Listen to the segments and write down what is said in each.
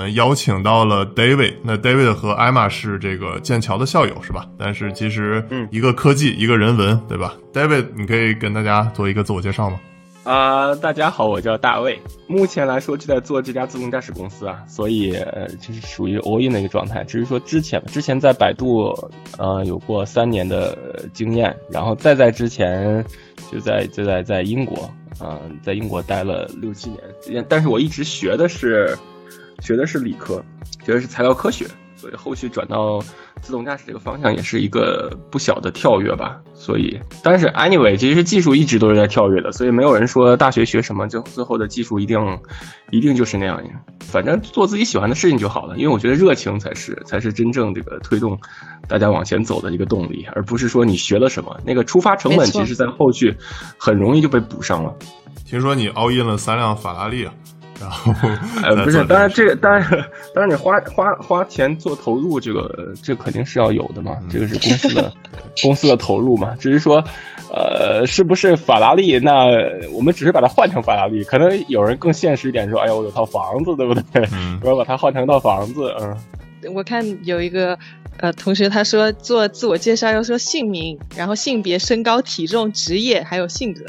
们邀请到了 David。那 David 和艾玛是这个剑桥的校友，是吧？但是其实，嗯，一个科技，一个人文，对吧？David，你可以跟大家做一个自我介绍吗？啊，大家好，我叫大卫。目前来说就在做这家自动驾驶公司啊，所以呃，就是属于 all in 的一个状态。只是说之前之前在百度呃有过三年的经验，然后再在之前就在就在在英国，嗯，在英国待了六七年。但是我一直学的是学的是理科，学的是材料科学，所以后续转到。自动驾驶这个方向也是一个不小的跳跃吧，所以，但是 anyway，其实技术一直都是在跳跃的，所以没有人说大学学什么就最后的技术一定一定就是那样反正做自己喜欢的事情就好了，因为我觉得热情才是才是真正这个推动大家往前走的一个动力，而不是说你学了什么，那个出发成本其实在后续很容易就被补上了。听说你 all in 了三辆法拉利啊？然后，呃，不是，当然这个，当然，当然你花花花钱做投入，这个这肯定是要有的嘛，这个是公司的公司的投入嘛。只是说，呃，是不是法拉利？那我们只是把它换成法拉利，可能有人更现实一点说，哎呀，我有套房子，对不对？我要把它换成套房子，嗯。我看有一个。呃，同学他说做自我介绍要说姓名，然后性别、身高、体重、职业，还有性格。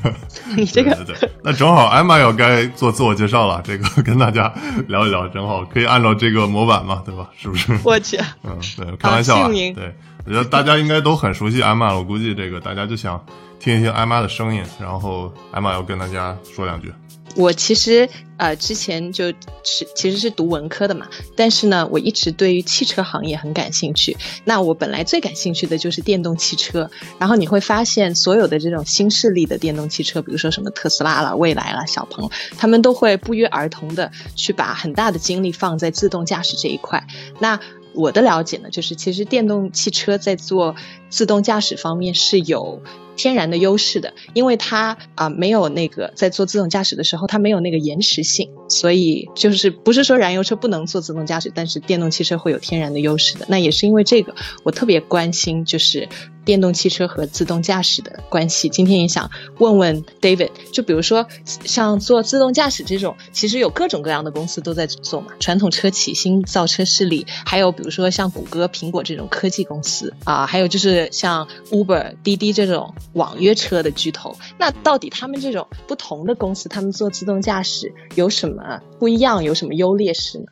你这个，那正好艾玛要该做自我介绍了，这个 跟大家聊一聊，正好可以按照这个模板嘛，对吧？是不是？我去，嗯，对，开玩笑啊。对，我觉得大家应该都很熟悉艾玛了，我估计这个大家就想听一听艾玛的声音，然后艾玛要跟大家说两句。我其实呃之前就是其实是读文科的嘛，但是呢，我一直对于汽车行业很感兴趣。那我本来最感兴趣的就是电动汽车。然后你会发现，所有的这种新势力的电动汽车，比如说什么特斯拉了、蔚来了、小鹏，他们都会不约而同的去把很大的精力放在自动驾驶这一块。那我的了解呢，就是其实电动汽车在做自动驾驶方面是有。天然的优势的，因为它啊没有那个在做自动驾驶的时候，它没有那个延迟性，所以就是不是说燃油车不能做自动驾驶，但是电动汽车会有天然的优势的。那也是因为这个，我特别关心就是电动汽车和自动驾驶的关系。今天也想问问 David，就比如说像做自动驾驶这种，其实有各种各样的公司都在做嘛，传统车企、新造车势力，还有比如说像谷歌、苹果这种科技公司啊，还有就是像 Uber、滴滴这种。网约车的巨头，那到底他们这种不同的公司，他们做自动驾驶有什么不一样，有什么优劣势呢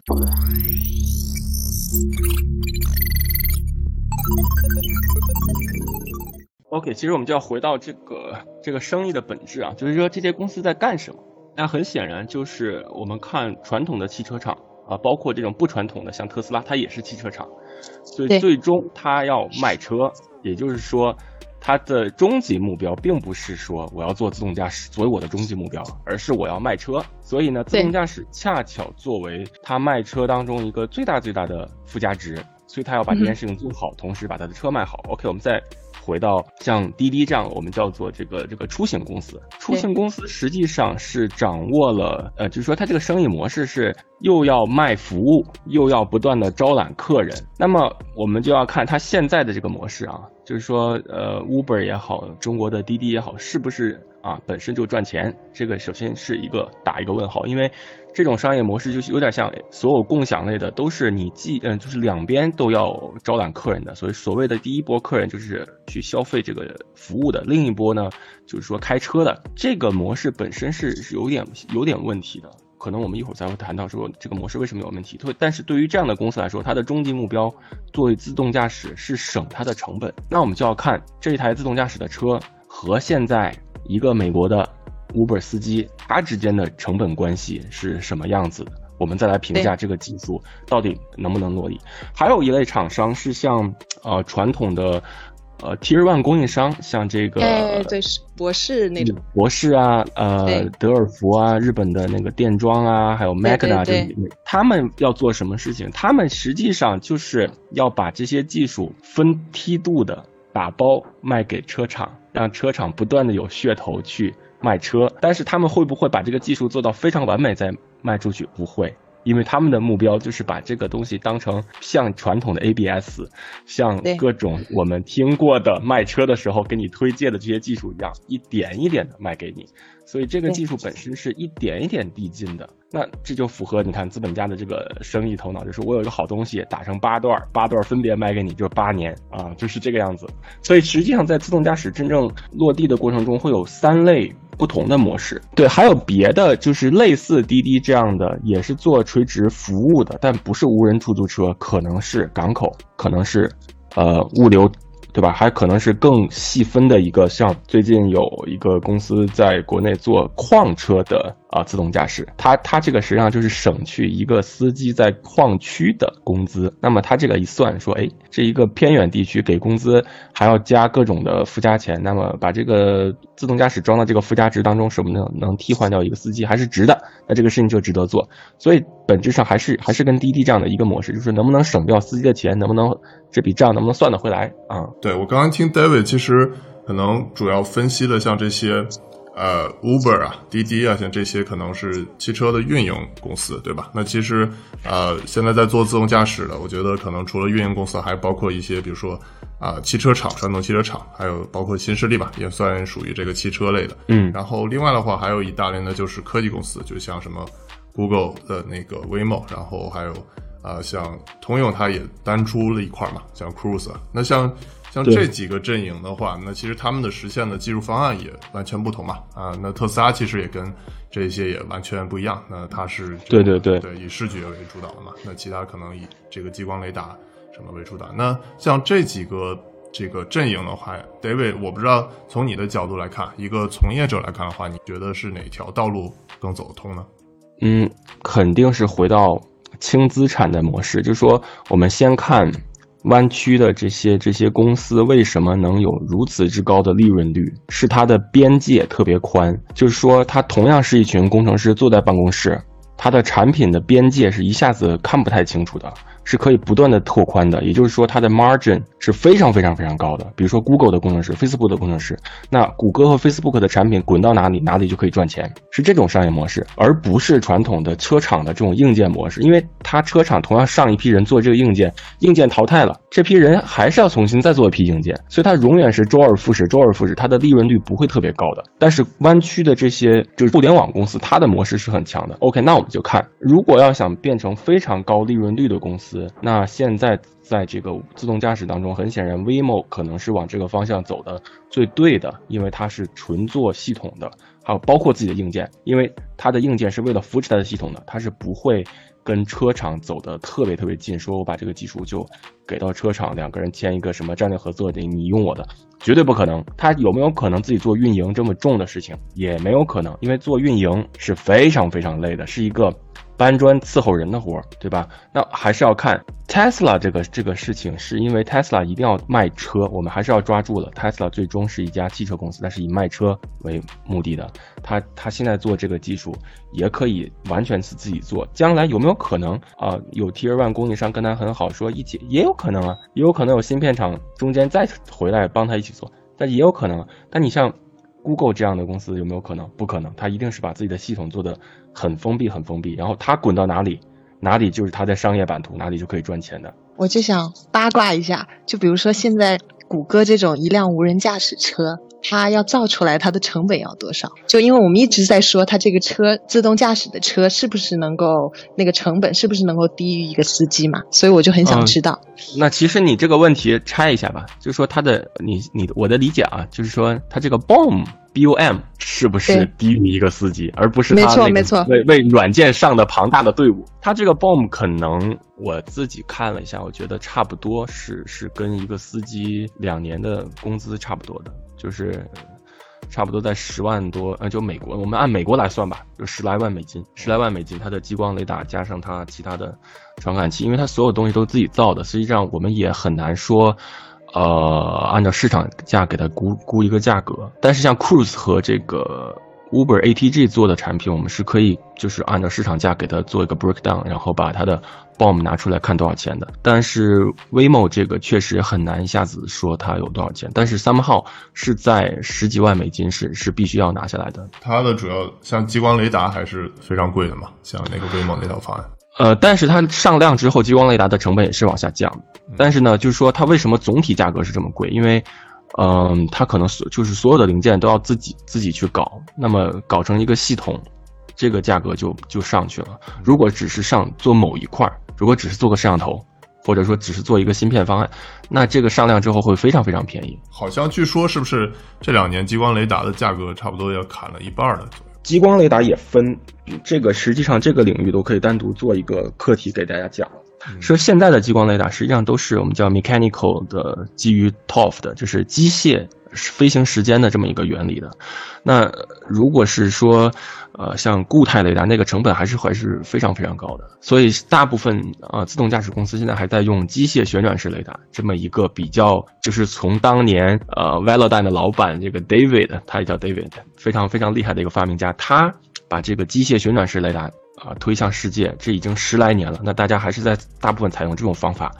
？OK，其实我们就要回到这个这个生意的本质啊，就是说这些公司在干什么？那很显然就是我们看传统的汽车厂啊，包括这种不传统的，像特斯拉，它也是汽车厂，所以最终它要卖车，也就是说。它的终极目标并不是说我要做自动驾驶作为我的终极目标，而是我要卖车。所以呢，自动驾驶恰巧作为它卖车当中一个最大最大的附加值，所以它要把这件事情做好，同时把它的车卖好。OK，我们再回到像滴滴这样，我们叫做这个这个出行公司。出行公司实际上是掌握了，呃，就是说它这个生意模式是又要卖服务，又要不断的招揽客人。那么我们就要看它现在的这个模式啊。就是说，呃，Uber 也好，中国的滴滴也好，是不是啊本身就赚钱？这个首先是一个打一个问号，因为这种商业模式就是有点像所有共享类的，都是你既嗯，就是两边都要招揽客人的。所以所谓的第一波客人就是去消费这个服务的，另一波呢就是说开车的。这个模式本身是是有点有点问题的。可能我们一会儿才会谈到说这个模式为什么有问题。但是对于这样的公司来说，它的终极目标作为自动驾驶是省它的成本。那我们就要看这一台自动驾驶的车和现在一个美国的 Uber 司机他之间的成本关系是什么样子的，我们再来评价这个技术到底能不能落地。还有一类厂商是像呃传统的。呃，Tier One 供应商，像这个，哎，对，博士那种，博士啊，呃，德尔福啊，日本的那个电装啊，还有 Magna 这，他们要做什么事情？他们实际上就是要把这些技术分梯度的打包卖给车厂，让车厂不断的有噱头去卖车。但是他们会不会把这个技术做到非常完美再卖出去？不会。因为他们的目标就是把这个东西当成像传统的 ABS，像各种我们听过的卖车的时候给你推荐的这些技术一样，一点一点的卖给你。所以这个技术本身是一点一点递进的。那这就符合你看资本家的这个生意头脑，就是我有一个好东西打成八段，八段分别卖给你，就是八年啊，就是这个样子。所以实际上在自动驾驶真正落地的过程中，会有三类不同的模式。对，还有别的就是类似滴滴这样的，也是做垂直服务的，但不是无人出租车，可能是港口，可能是呃物流。对吧？还可能是更细分的一个，像最近有一个公司在国内做矿车的啊自动驾驶，它它这个实际上就是省去一个司机在矿区的工资。那么它这个一算，说哎，这一个偏远地区给工资还要加各种的附加钱，那么把这个自动驾驶装到这个附加值当中，是不是能能替换掉一个司机，还是值的？那这个事情就值得做。所以本质上还是还是跟滴滴这样的一个模式，就是能不能省掉司机的钱，能不能？这笔账能不能算得回来啊？对我刚刚听 David，其实可能主要分析的像这些，呃，Uber 啊、滴滴啊，像这些可能是汽车的运营公司，对吧？那其实呃，现在在做自动驾驶的，我觉得可能除了运营公司，还包括一些，比如说啊，汽车厂、传统汽车厂，还有包括新势力吧，也算属于这个汽车类的。嗯。然后另外的话，还有一大类呢，就是科技公司，就像什么 Google 的那个 Waymo，然后还有。啊，像通用它也单出了一块嘛，像 Cruise。那像像这几个阵营的话，那其实他们的实现的技术方案也完全不同嘛。啊，那特斯拉其实也跟这些也完全不一样。那它是对对对对以视觉为主导的嘛。那其他可能以这个激光雷达什么为主导。那像这几个这个阵营的话，David，我不知道从你的角度来看，一个从业者来看的话，你觉得是哪条道路更走得通呢？嗯，肯定是回到。轻资产的模式，就是说，我们先看弯曲的这些这些公司为什么能有如此之高的利润率，是它的边界特别宽，就是说，它同样是一群工程师坐在办公室，它的产品的边界是一下子看不太清楚的。是可以不断的拓宽的，也就是说它的 margin 是非常非常非常高的。比如说 Google 的工程师，Facebook 的工程师，那谷歌和 Facebook 的产品滚到哪里，哪里就可以赚钱，是这种商业模式，而不是传统的车厂的这种硬件模式。因为它车厂同样上一批人做这个硬件，硬件淘汰了，这批人还是要重新再做一批硬件，所以它永远是周而复始，周而复始，它的利润率不会特别高的。但是弯曲的这些就是互联网公司，它的模式是很强的。OK，那我们就看，如果要想变成非常高利润率的公司。那现在在这个自动驾驶当中，很显然，Waymo 可能是往这个方向走的最对的，因为它是纯做系统的，还有包括自己的硬件，因为它的硬件是为了扶持它的系统的，它是不会跟车厂走的特别特别近，说我把这个技术就给到车厂，两个人签一个什么战略合作的，你用我的，绝对不可能。它有没有可能自己做运营这么重的事情？也没有可能，因为做运营是非常非常累的，是一个。搬砖伺候人的活儿，对吧？那还是要看 Tesla 这个这个事情，是因为 Tesla 一定要卖车，我们还是要抓住了。Tesla 最终是一家汽车公司，但是以卖车为目的的。他他现在做这个技术，也可以完全是自己做。将来有没有可能啊？有 Tier One 供应商跟他很好，说一起也有可能啊，也有可能有芯片厂中间再回来帮他一起做，但也有可能。但你像 Google 这样的公司有没有可能？不可能，他一定是把自己的系统做的。很封闭，很封闭，然后它滚到哪里，哪里就是它在商业版图，哪里就可以赚钱的。我就想八卦一下，就比如说现在谷歌这种一辆无人驾驶车，它要造出来，它的成本要多少？就因为我们一直在说，它这个车自动驾驶的车是不是能够那个成本是不是能够低于一个司机嘛？所以我就很想知道。那其实你这个问题拆一下吧，就是说它的你你我的理解啊，就是说它这个 BOM。B O M 是不是低于一个司机，而不是他那个为为软件上的庞大的队伍？他这个 B O M 可能我自己看了一下，我觉得差不多是是跟一个司机两年的工资差不多的，就是差不多在十万多，呃，就美国，我们按美国来算吧，就十来万美金，十来万美金，它的激光雷达加上它其他的传感器，因为它所有东西都自己造的，实际上我们也很难说。呃，按照市场价给它估估一个价格，但是像 Cruise 和这个 Uber ATG 做的产品，我们是可以就是按照市场价给它做一个 breakdown，然后把它的 BOM 拿出来看多少钱的。但是 Waymo 这个确实很难一下子说它有多少钱，但是 somehow 是在十几万美金是是必须要拿下来的。它的主要像激光雷达还是非常贵的嘛，像那个 Waymo 那套方案。呃，但是它上量之后，激光雷达的成本也是往下降。但是呢，就是说它为什么总体价格是这么贵？因为，嗯，它可能所就是所有的零件都要自己自己去搞，那么搞成一个系统，这个价格就就上去了。如果只是上做某一块儿，如果只是做个摄像头，或者说只是做一个芯片方案，那这个上量之后会非常非常便宜。好像据说是不是这两年激光雷达的价格差不多要砍了一半了？激光雷达也分，这个实际上这个领域都可以单独做一个课题给大家讲。说现在的激光雷达实际上都是我们叫 mechanical 的，基于 ToF 的，就是机械飞行时间的这么一个原理的。那如果是说，呃，像固态雷达那个成本还是还是非常非常高的，所以大部分啊自动驾驶公司现在还在用机械旋转式雷达这么一个比较，就是从当年呃 Velodyne 的老板这个 David，他也叫 David，非常非常厉害的一个发明家，他把这个机械旋转式雷达啊推向世界，这已经十来年了，那大家还是在大部分采用这种方法。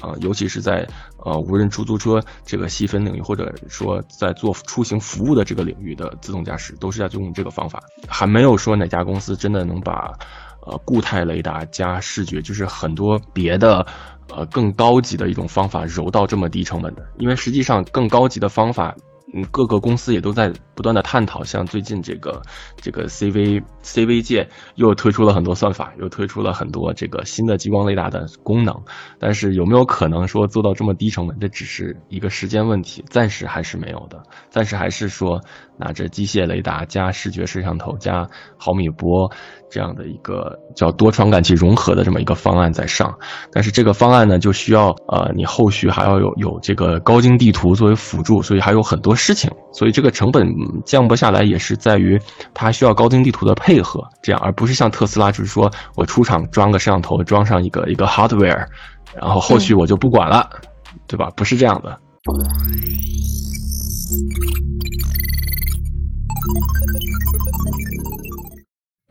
啊，尤其是在呃无人出租车这个细分领域，或者说在做出行服务的这个领域的自动驾驶，都是在用这个方法。还没有说哪家公司真的能把呃固态雷达加视觉，就是很多别的呃更高级的一种方法揉到这么低成本的。因为实际上更高级的方法。嗯，各个公司也都在不断的探讨，像最近这个这个 CV CV 界又推出了很多算法，又推出了很多这个新的激光雷达的功能，但是有没有可能说做到这么低成本？这只是一个时间问题，暂时还是没有的，暂时还是说拿着机械雷达加视觉摄像头加毫米波。这样的一个叫多传感器融合的这么一个方案在上，但是这个方案呢，就需要呃你后续还要有有这个高精地图作为辅助，所以还有很多事情，所以这个成本降不下来，也是在于它需要高精地图的配合，这样而不是像特斯拉，就是说我出厂装个摄像头，装上一个一个 hardware，然后后续我就不管了，对吧？不是这样的。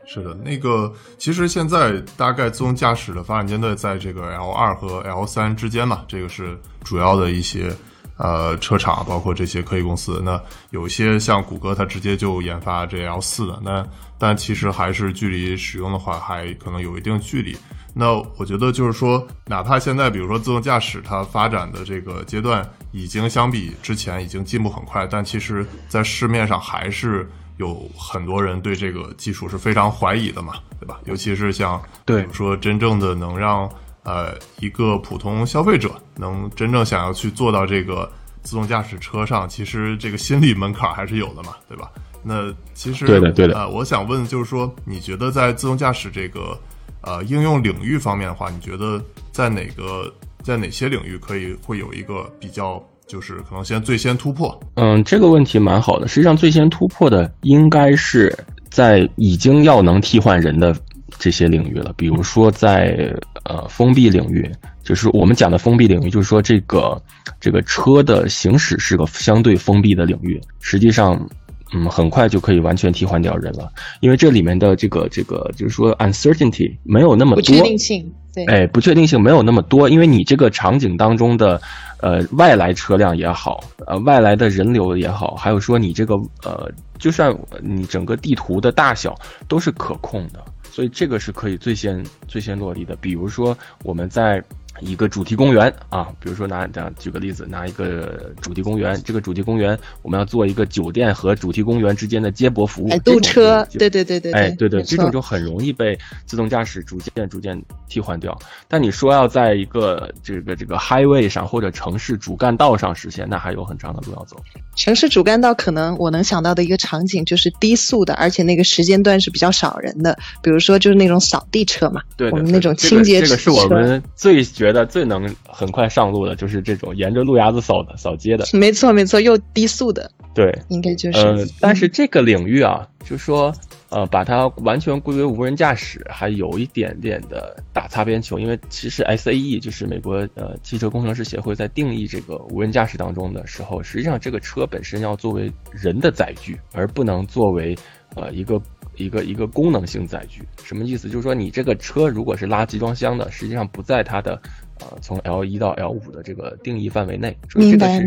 是的，那个其实现在大概自动驾驶的发展阶段在这个 L 二和 L 三之间嘛，这个是主要的一些呃车厂，包括这些科技公司。那有些像谷歌，它直接就研发这 L 四的，那但其实还是距离使用的话，还可能有一定距离。那我觉得就是说，哪怕现在比如说自动驾驶它发展的这个阶段已经相比之前已经进步很快，但其实在市面上还是。有很多人对这个技术是非常怀疑的嘛，对吧？尤其是像，比如说真正的能让呃一个普通消费者能真正想要去做到这个自动驾驶车上，其实这个心理门槛还是有的嘛，对吧？那其实对的对的，呃，我想问就是说，你觉得在自动驾驶这个呃应用领域方面的话，你觉得在哪个在哪些领域可以会有一个比较？就是可能先最先突破，嗯，这个问题蛮好的。实际上，最先突破的应该是在已经要能替换人的这些领域了。比如说，在呃封闭领域，就是我们讲的封闭领域，就是说这个这个车的行驶是个相对封闭的领域。实际上，嗯，很快就可以完全替换掉人了，因为这里面的这个这个就是说 uncertainty 没有那么多，不确定性，对，哎，不确定性没有那么多，因为你这个场景当中的。呃，外来车辆也好，呃，外来的人流也好，还有说你这个呃，就算你整个地图的大小都是可控的，所以这个是可以最先最先落地的。比如说我们在。一个主题公园啊，比如说拿这样举个例子，拿一个主题公园，这个主题公园我们要做一个酒店和主题公园之间的接驳服务，哎堵车，对对对对，哎对对，这种就很容易被自动驾驶逐渐逐渐替换掉。但你说要在一个这个这个 highway 上或者城市主干道上实现，那还有很长的路要走。城市主干道可能我能想到的一个场景就是低速的，而且那个时间段是比较少人的，比如说就是那种扫地车嘛，对，我们那种清洁车，这个是我们最觉得最能很快上路的，就是这种沿着路牙子扫的扫街的。没错没错，又低速的，对，应该就是。呃，但是这个领域啊，就说。呃，把它完全归为无人驾驶，还有一点点的打擦边球，因为其实 SAE 就是美国呃汽车工程师协会在定义这个无人驾驶当中的时候，实际上这个车本身要作为人的载具，而不能作为呃一个一个一个功能性载具。什么意思？就是说你这个车如果是拉集装箱的，实际上不在它的呃从 L 一到 L 五的这个定义范围内。所以这个是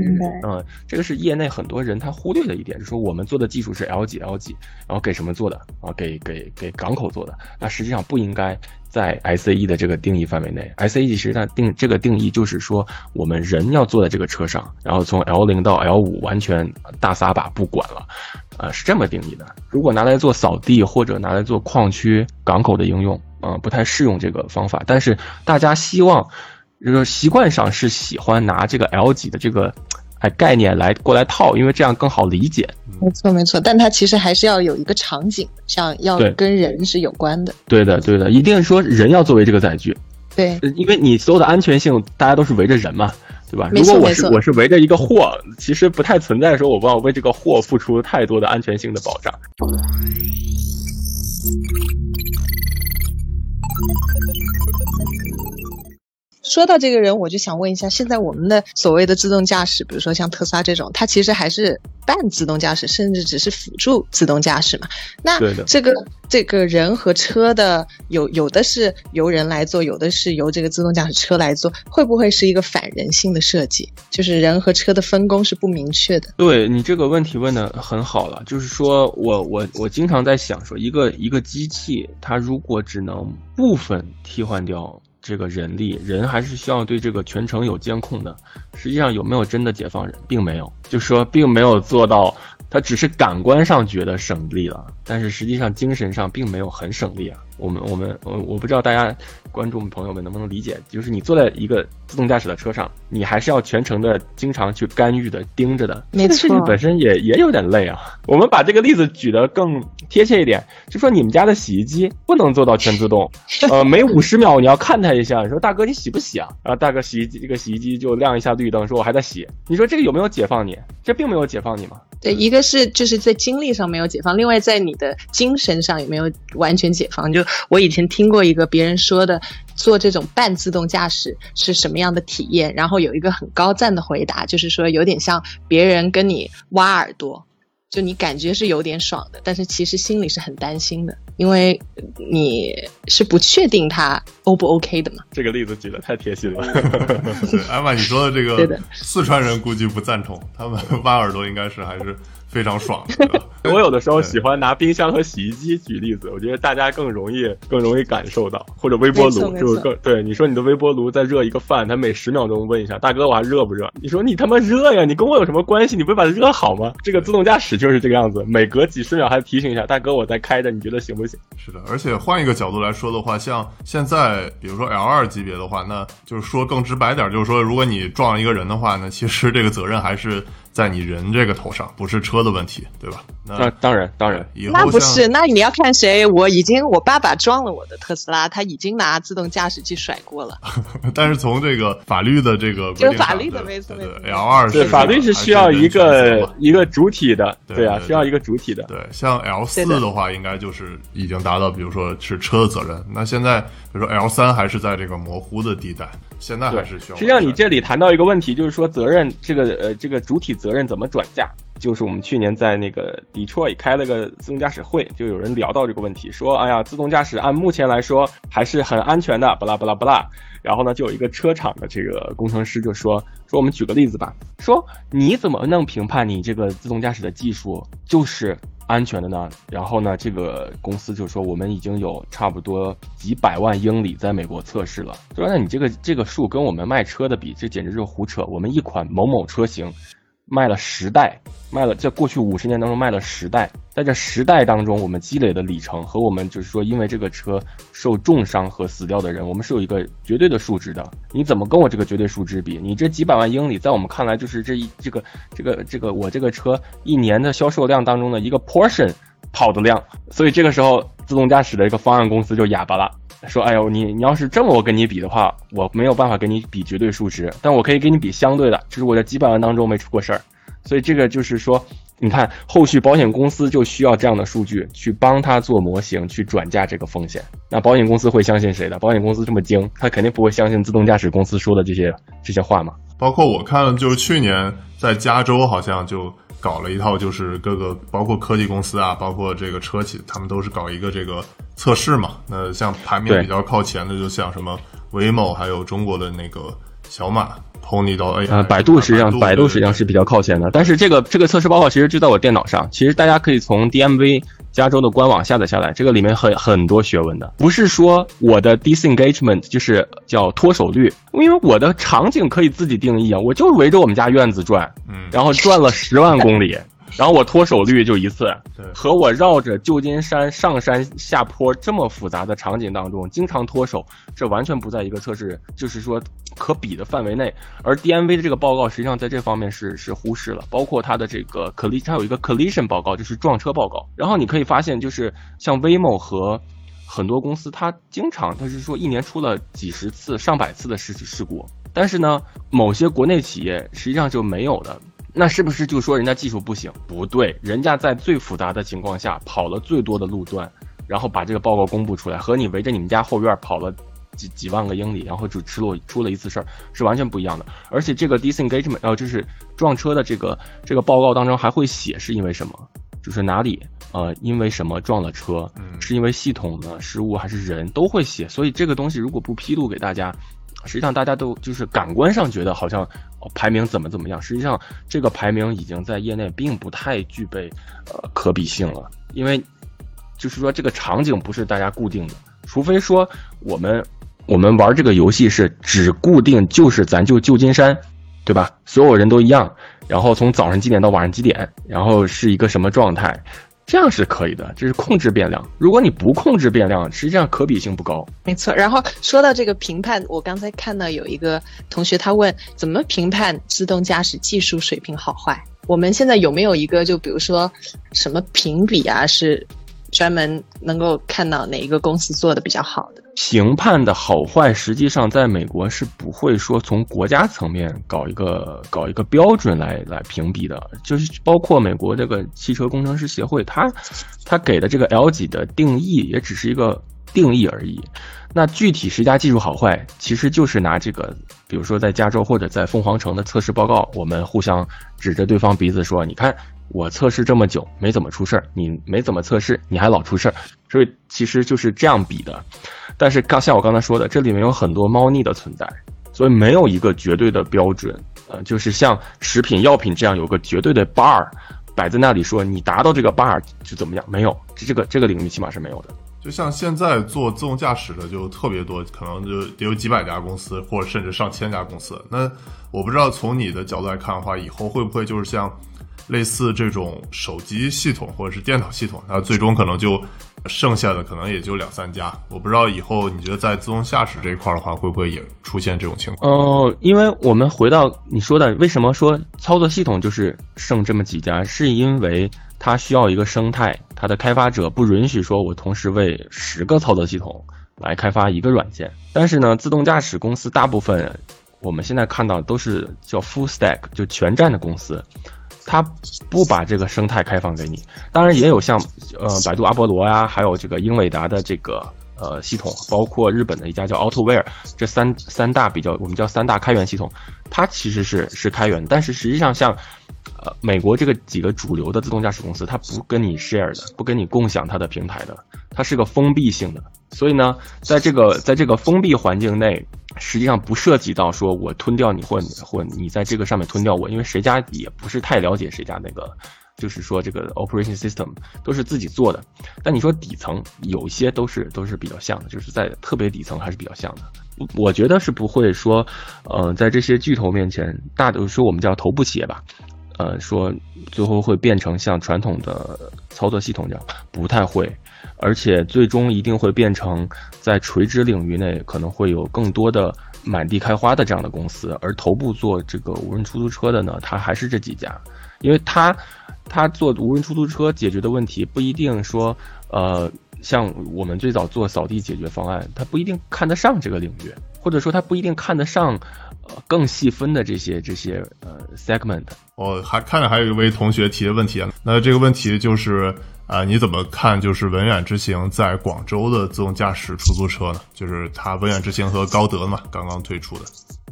嗯，这个是业内很多人他忽略的一点，就是说我们做的技术是 L 几 L 几，然后给什么做的啊？给给给港口做的，那实际上不应该。在 SAE 的这个定义范围内，SAE 实际上定这个定义就是说，我们人要坐在这个车上，然后从 L 零到 L 五完全大撒把不管了，呃，是这么定义的。如果拿来做扫地或者拿来做矿区港口的应用，啊，不太适用这个方法。但是大家希望，这个习惯上是喜欢拿这个 L 几的这个。哎，概念来过来套，因为这样更好理解。没错，没错，但它其实还是要有一个场景，像要跟人是有关的。对的，对的，一定说人要作为这个载具。对，因为你所有的安全性，大家都是围着人嘛，对吧？如果我是我是围着一个货，其实不太存在说我帮我为这个货付出太多的安全性的保障。说到这个人，我就想问一下，现在我们的所谓的自动驾驶，比如说像特斯拉这种，它其实还是半自动驾驶，甚至只是辅助自动驾驶嘛？那这个这个人和车的有有的是由人来做，有的是由这个自动驾驶车来做，会不会是一个反人性的设计？就是人和车的分工是不明确的。对你这个问题问的很好了，就是说我我我经常在想说，一个一个机器，它如果只能部分替换掉。这个人力，人还是需要对这个全程有监控的。实际上有没有真的解放人，并没有，就说并没有做到，他只是感官上觉得省力了，但是实际上精神上并没有很省力啊。我们我们我我不知道大家观众朋友们能不能理解，就是你坐在一个自动驾驶的车上，你还是要全程的经常去干预的盯着的，没错，本身也也有点累啊。我们把这个例子举得更贴切一点，就说你们家的洗衣机不能做到全自动，呃，每五十秒你要看它一下，你说大哥你洗不洗啊？然后大哥洗衣机这个洗衣机就亮一下绿灯，说我还在洗。你说这个有没有解放你？这并没有解放你嘛。对，一个是就是在精力上没有解放，另外在你的精神上也没有完全解放。就我以前听过一个别人说的，做这种半自动驾驶是什么样的体验，然后有一个很高赞的回答，就是说有点像别人跟你挖耳朵。就你感觉是有点爽的，但是其实心里是很担心的，因为你是不确定它 O 不 OK 的嘛。这个例子举的太贴心了。艾 玛，你说的这个，四川人估计不赞同，他们挖耳朵应该是还是。非常爽。我有的时候喜欢拿冰箱和洗衣机举例子，我觉得大家更容易更容易感受到，或者微波炉就是更对。你说你的微波炉在热一个饭，它每十秒钟问一下，大哥我还热不热？你说你他妈热呀，你跟我有什么关系？你不会把它热好吗？这个自动驾驶就是这个样子，每隔几十秒还提醒一下，大哥我在开着，你觉得行不行？是的，而且换一个角度来说的话，像现在比如说 L 二级别的话，那就是说更直白点，就是说如果你撞了一个人的话，那其实这个责任还是。在你人这个头上，不是车的问题，对吧？那当然，当然，那不是，那你要看谁。我已经，我爸爸撞了我的特斯拉，他已经拿自动驾驶器甩过了。但是从这个法律的这个，就法律的没错，L 二对法律是需要一个一个主体的，对啊，需要一个主体的。对，像 L 四的话，应该就是已经达到，比如说是车的责任。那现在，比如说 L 三还是在这个模糊的地带。现在还是需要。实际上，你这里谈到一个问题，就是说责任这个呃这个主体责任怎么转嫁？就是我们去年在那个 Detroit 开了个自动驾驶会，就有人聊到这个问题，说哎呀，自动驾驶按目前来说还是很安全的，巴拉巴拉巴拉。然后呢，就有一个车厂的这个工程师就说说我们举个例子吧，说你怎么能评判你这个自动驾驶的技术就是？安全的呢？然后呢？这个公司就说我们已经有差不多几百万英里在美国测试了。说那你这个这个数跟我们卖车的比，这简直就是胡扯。我们一款某某车型。卖了十代，卖了在过去五十年当中卖了十代，在这十代当中，我们积累的里程和我们就是说，因为这个车受重伤和死掉的人，我们是有一个绝对的数值的。你怎么跟我这个绝对数值比？你这几百万英里，在我们看来就是这一这个这个这个我这个车一年的销售量当中的一个 portion 跑的量。所以这个时候，自动驾驶的一个方案公司就哑巴了，说：“哎呦，你你要是这么我跟你比的话，我没有办法跟你比绝对数值，但我可以跟你比相对的，就是我在几百万当中没出过事儿。”所以这个就是说，你看后续保险公司就需要这样的数据去帮他做模型，去转嫁这个风险。那保险公司会相信谁的？保险公司这么精，他肯定不会相信自动驾驶公司说的这些这些话嘛。包括我看，就是去年在加州好像就搞了一套，就是各个包括科技公司啊，包括这个车企，他们都是搞一个这个测试嘛。那像排名比较靠前的，就像什么。Waymo，还有中国的那个小马 Pony 到 A。啊，百度实际上，百度实际上是比较靠前的。但是这个这个测试报告其实就在我电脑上，其实大家可以从 DMV 加州的官网下载下来，这个里面很很多学问的。不是说我的 disengagement 就是叫脱手率，因为我的场景可以自己定义啊，我就是围着我们家院子转，嗯，然后转了十万公里。然后我脱手率就一次，和我绕着旧金山上山下坡这么复杂的场景当中经常脱手，这完全不在一个测试，就是说可比的范围内。而 DMV 的这个报告实际上在这方面是是忽视了，包括它的这个 collision，它有一个 collision 报告，就是撞车报告。然后你可以发现，就是像 Waymo 和很多公司，它经常它是说一年出了几十次、上百次的事事故，但是呢，某些国内企业实际上就没有的。那是不是就说人家技术不行？不对，人家在最复杂的情况下跑了最多的路段，然后把这个报告公布出来，和你围着你们家后院跑了几几万个英里，然后就出了出了一次事儿，是完全不一样的。而且这个 disengagement，呃，就是撞车的这个这个报告当中还会写是因为什么，就是哪里呃因为什么撞了车，是因为系统的失误还是人都会写。所以这个东西如果不披露给大家。实际上，大家都就是感官上觉得好像排名怎么怎么样，实际上这个排名已经在业内并不太具备呃可比性了，因为就是说这个场景不是大家固定的，除非说我们我们玩这个游戏是只固定就是咱就旧金山，对吧？所有人都一样，然后从早上几点到晚上几点，然后是一个什么状态。这样是可以的，这是控制变量。如果你不控制变量，实际上可比性不高。没错。然后说到这个评判，我刚才看到有一个同学他问，怎么评判自动驾驶技术水平好坏？我们现在有没有一个，就比如说什么评比啊，是？专门能够看到哪一个公司做的比较好的评判的好坏，实际上在美国是不会说从国家层面搞一个搞一个标准来来评比的，就是包括美国这个汽车工程师协会，他他给的这个 L 级的定义也只是一个定义而已。那具体谁家技术好坏，其实就是拿这个，比如说在加州或者在凤凰城的测试报告，我们互相指着对方鼻子说，你看。我测试这么久没怎么出事儿，你没怎么测试，你还老出事儿，所以其实就是这样比的。但是刚像我刚才说的，这里面有很多猫腻的存在，所以没有一个绝对的标准。呃，就是像食品药品这样有个绝对的 bar 摆在那里说你达到这个 bar 就怎么样？没有，这这个这个领域起码是没有的。就像现在做自动驾驶的就特别多，可能就得有几百家公司，或者甚至上千家公司。那我不知道从你的角度来看的话，以后会不会就是像。类似这种手机系统或者是电脑系统，那最终可能就剩下的可能也就两三家。我不知道以后你觉得在自动驾驶这一块的话，会不会也出现这种情况？哦，因为我们回到你说的，为什么说操作系统就是剩这么几家？是因为它需要一个生态，它的开发者不允许说我同时为十个操作系统来开发一个软件。但是呢，自动驾驶公司大部分我们现在看到都是叫 full stack，就全站的公司。它不把这个生态开放给你，当然也有像呃百度阿波罗呀，还有这个英伟达的这个呃系统，包括日本的一家叫 AutoWare，这三三大比较我们叫三大开源系统，它其实是是开源，但是实际上像呃美国这个几个主流的自动驾驶公司，它不跟你 share 的，不跟你共享它的平台的，它是个封闭性的，所以呢，在这个在这个封闭环境内。实际上不涉及到说我吞掉你，或或你在这个上面吞掉我，因为谁家也不是太了解谁家那个，就是说这个 operation system 都是自己做的。但你说底层有一些都是都是比较像的，就是在特别底层还是比较像的。我觉得是不会说，呃，在这些巨头面前，大的说我们叫头部企业吧，呃，说最后会变成像传统的操作系统这样，不太会。而且最终一定会变成在垂直领域内可能会有更多的满地开花的这样的公司，而头部做这个无人出租车的呢，它还是这几家，因为它它做无人出租车解决的问题不一定说，呃，像我们最早做扫地解决方案，它不一定看得上这个领域，或者说它不一定看得上呃更细分的这些这些呃 segment。我还看着还有一位同学提的问题啊，那这个问题就是。啊，你怎么看？就是文远之行在广州的自动驾驶出租车呢？就是它文远之行和高德嘛，刚刚推出的。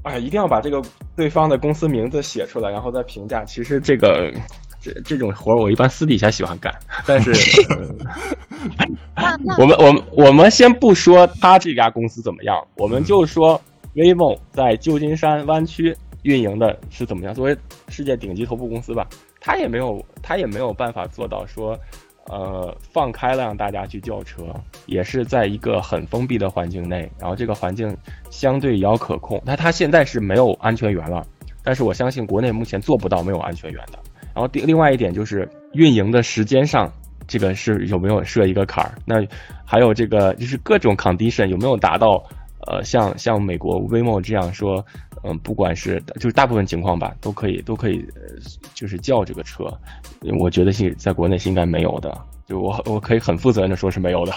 哎，一定要把这个对方的公司名字写出来，然后再评价。其实这个这这种活儿我一般私底下喜欢干，但是，我们我们我们先不说他这家公司怎么样，我们就说 vivo 在旧金山湾区运营的是怎么样。作为世界顶级头部公司吧，它也没有它也没有办法做到说，呃，放开了让大家去叫车，也是在一个很封闭的环境内，然后这个环境相对也要可控。那它现在是没有安全员了，但是我相信国内目前做不到没有安全员的。然后另另外一点就是运营的时间上，这个是有没有设一个坎儿？那还有这个就是各种 condition 有没有达到？呃，像像美国 Waymo 这样说，嗯，不管是就是大部分情况吧，都可以都可以，就是叫这个车。我觉得是在国内是应该没有的，就我我可以很负责任的说是没有的。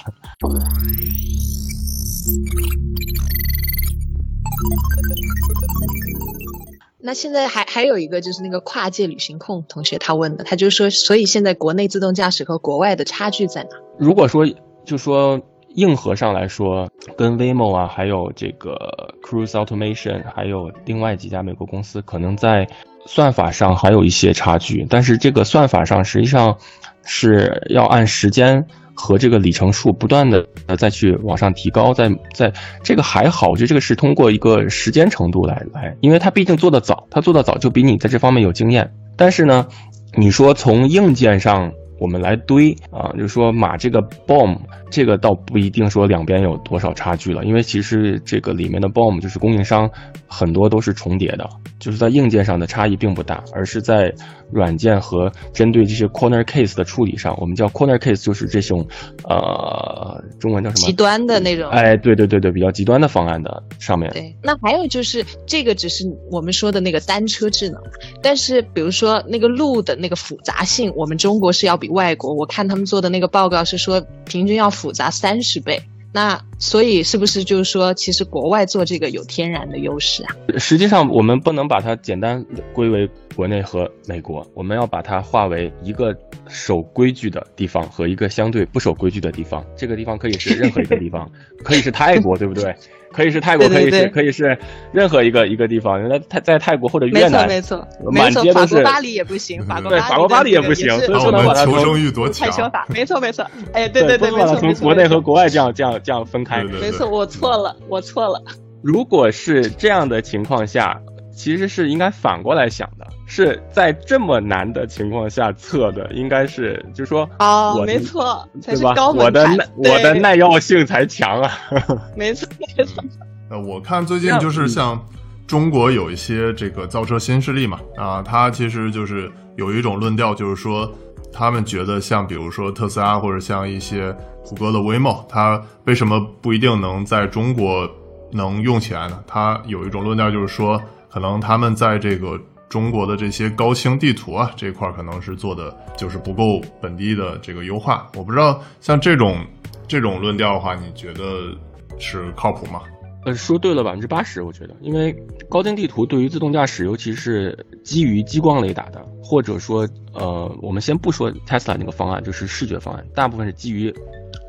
那现在还还有一个就是那个跨界旅行控同学他问的，他就说，所以现在国内自动驾驶和国外的差距在哪？如果说就说硬核上来说，跟 Waymo 啊，还有这个 Cruise Automation，还有另外几家美国公司，可能在算法上还有一些差距，但是这个算法上实际上是要按时间。和这个里程数不断的呃再去往上提高，在在这个还好，我觉得这个是通过一个时间程度来来，因为它毕竟做的早，它做的早就比你在这方面有经验。但是呢，你说从硬件上我们来堆啊，就是说码这个 BOM，这个倒不一定说两边有多少差距了，因为其实这个里面的 BOM 就是供应商很多都是重叠的，就是在硬件上的差异并不大，而是在。软件和针对这些 corner case 的处理上，我们叫 corner case，就是这种，呃，中文叫什么？极端的那种。哎，对对对对，比较极端的方案的上面。对，那还有就是这个只是我们说的那个单车智能，但是比如说那个路的那个复杂性，我们中国是要比外国，我看他们做的那个报告是说平均要复杂三十倍。那所以是不是就是说，其实国外做这个有天然的优势啊？实际上，我们不能把它简单归为国内和美国，我们要把它划为一个守规矩的地方和一个相对不守规矩的地方。这个地方可以是任何一个地方，可以是泰国，对不对？可以是泰国，可以是可以是任何一个一个地方。原来泰在泰国或者越南，没错没错，没错。法国巴黎也不行，法国对法国巴黎也不行，所以不能把它求生欲多强，太潇洒。没错没错，哎，对对对，没错从国内和国外这样这样这样分开。没错，我错了，我错了。如果是这样的情况下，其实是应该反过来想的。是在这么难的情况下测的，应该是就说哦，没错，对吧？我的耐我的耐药性才强啊，没错没错。呃，我看最近就是像中国有一些这个造车新势力嘛，啊，他其实就是有一种论调，就是说他们觉得像比如说特斯拉或者像一些谷歌的 Waymo，它为什么不一定能在中国能用起来呢？它有一种论调就是说，可能他们在这个。中国的这些高清地图啊，这块可能是做的就是不够本地的这个优化。我不知道像这种这种论调的话，你觉得是靠谱吗？呃，说对了百分之八十，我觉得，因为高精地图对于自动驾驶，尤其是基于激光雷达的，或者说呃，我们先不说 Tesla 那个方案，就是视觉方案，大部分是基于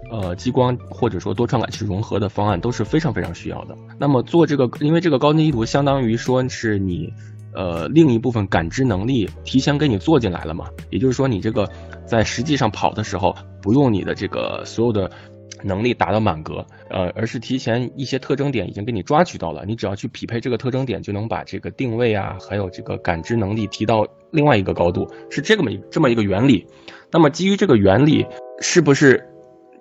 呃激光或者说多传感器融合的方案，都是非常非常需要的。那么做这个，因为这个高精地图相当于说是你。呃，另一部分感知能力提前给你做进来了嘛？也就是说，你这个在实际上跑的时候，不用你的这个所有的能力达到满格，呃，而是提前一些特征点已经给你抓取到了，你只要去匹配这个特征点，就能把这个定位啊，还有这个感知能力提到另外一个高度，是这么这么一个原理。那么基于这个原理，是不是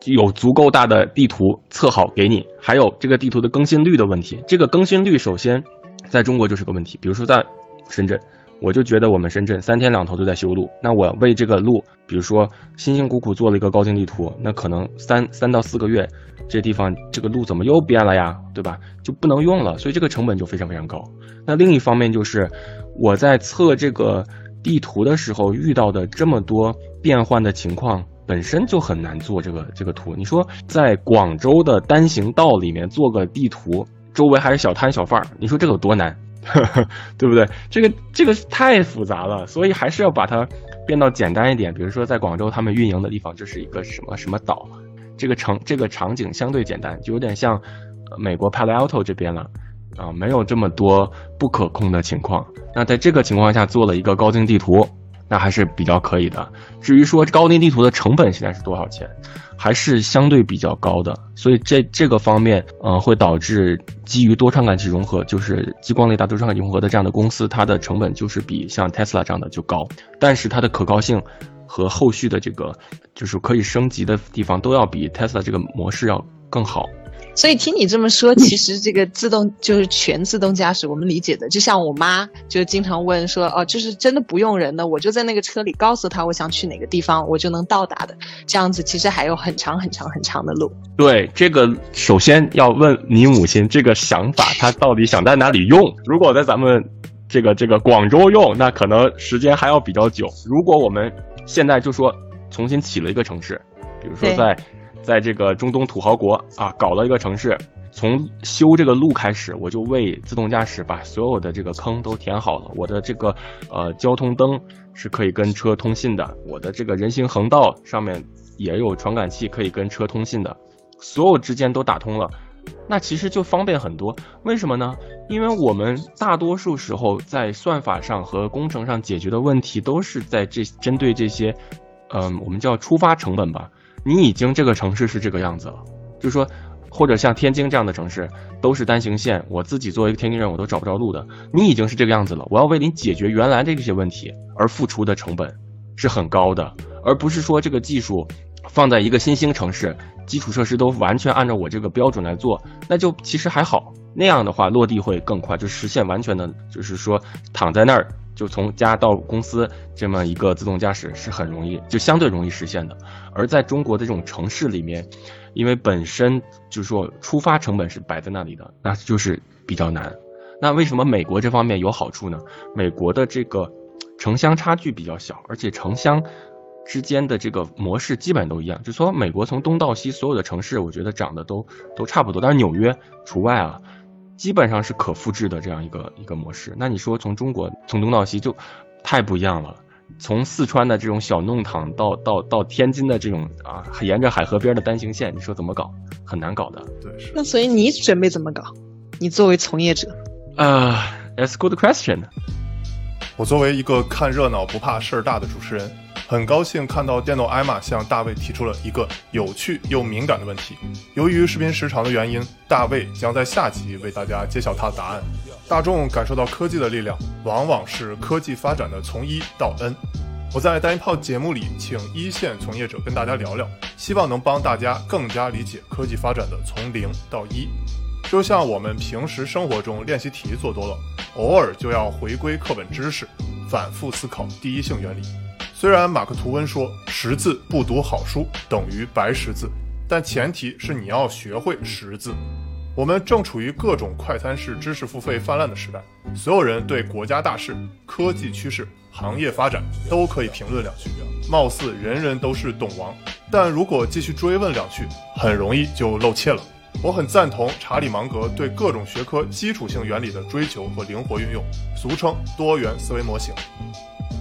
有足够大的地图测好给你？还有这个地图的更新率的问题，这个更新率首先在中国就是个问题，比如说在。深圳，我就觉得我们深圳三天两头都在修路。那我为这个路，比如说辛辛苦苦做了一个高精地图，那可能三三到四个月，这地方这个路怎么又变了呀？对吧？就不能用了，所以这个成本就非常非常高。那另一方面就是我在测这个地图的时候遇到的这么多变换的情况，本身就很难做这个这个图。你说在广州的单行道里面做个地图，周围还是小摊小贩儿，你说这个有多难？对不对？这个这个太复杂了，所以还是要把它变到简单一点。比如说，在广州他们运营的地方，这是一个什么什么岛，这个场这个场景相对简单，就有点像美国 Palo Alto 这边了啊，没有这么多不可控的情况。那在这个情况下做了一个高精地图，那还是比较可以的。至于说高定地图的成本现在是多少钱，还是相对比较高的，所以这这个方面，呃，会导致基于多传感器融合，就是激光雷达多传感器融合的这样的公司，它的成本就是比像 Tesla 这样的就高，但是它的可靠性和后续的这个就是可以升级的地方，都要比 Tesla 这个模式要更好。所以听你这么说，其实这个自动就是全自动驾驶，我们理解的，就像我妈就经常问说，哦，就是真的不用人的，我就在那个车里告诉他我想去哪个地方，我就能到达的。这样子其实还有很长很长很长的路。对，这个首先要问你母亲这个想法，她到底想在哪里用？如果在咱们这个这个广州用，那可能时间还要比较久。如果我们现在就说重新起了一个城市，比如说在。在这个中东土豪国啊，搞了一个城市，从修这个路开始，我就为自动驾驶把所有的这个坑都填好了。我的这个呃交通灯是可以跟车通信的，我的这个人行横道上面也有传感器可以跟车通信的，所有之间都打通了，那其实就方便很多。为什么呢？因为我们大多数时候在算法上和工程上解决的问题都是在这针对这些，嗯，我们叫出发成本吧。你已经这个城市是这个样子了，就是说，或者像天津这样的城市都是单行线，我自己作为一个天津人我都找不着路的。你已经是这个样子了，我要为你解决原来的这些问题而付出的成本是很高的，而不是说这个技术放在一个新兴城市，基础设施都完全按照我这个标准来做，那就其实还好。那样的话落地会更快，就实现完全的，就是说躺在那儿。就从家到公司这么一个自动驾驶是很容易，就相对容易实现的。而在中国的这种城市里面，因为本身就是说出发成本是摆在那里的，那就是比较难。那为什么美国这方面有好处呢？美国的这个城乡差距比较小，而且城乡之间的这个模式基本都一样。就说美国从东到西所有的城市，我觉得长得都都差不多，但是纽约除外啊。基本上是可复制的这样一个一个模式。那你说从中国从东到西就太不一样了。从四川的这种小弄堂到到到天津的这种啊，沿着海河边的单行线，你说怎么搞？很难搞的。对，是。那所以你准备怎么搞？你作为从业者？啊，That's good question。我作为一个看热闹不怕事儿大的主持人。很高兴看到电动艾玛向大卫提出了一个有趣又敏感的问题。由于视频时长的原因，大卫将在下集为大家揭晓他的答案。大众感受到科技的力量，往往是科技发展的从一到 N。我在单一炮节目里请一线从业者跟大家聊聊，希望能帮大家更加理解科技发展的从零到一。就像我们平时生活中练习题做多了，偶尔就要回归课本知识，反复思考第一性原理。虽然马克吐温说识字不读好书等于白识字，但前提是你要学会识字。我们正处于各种快餐式知识付费泛滥的时代，所有人对国家大事、科技趋势、行业发展都可以评论两句，貌似人人都是懂王。但如果继续追问两句，很容易就露怯了。我很赞同查理芒格对各种学科基础性原理的追求和灵活运用，俗称多元思维模型。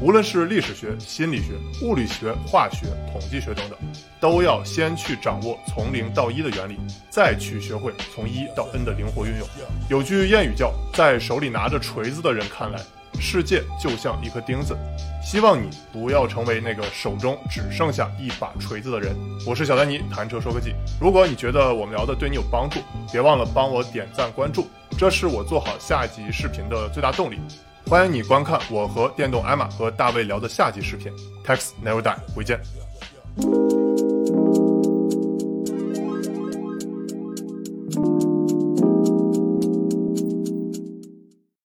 无论是历史学、心理学、物理学、化学、统计学等等，都要先去掌握从零到一的原理，再去学会从一到 n 的灵活运用。有句谚语叫“在手里拿着锤子的人看来，世界就像一颗钉子”。希望你不要成为那个手中只剩下一把锤子的人。我是小丹尼，谈车说科技。如果你觉得我们聊的对你有帮助，别忘了帮我点赞关注，这是我做好下一集视频的最大动力。欢迎你观看我和电动艾玛和大卫聊的下集视频，Tax Never Die，回见。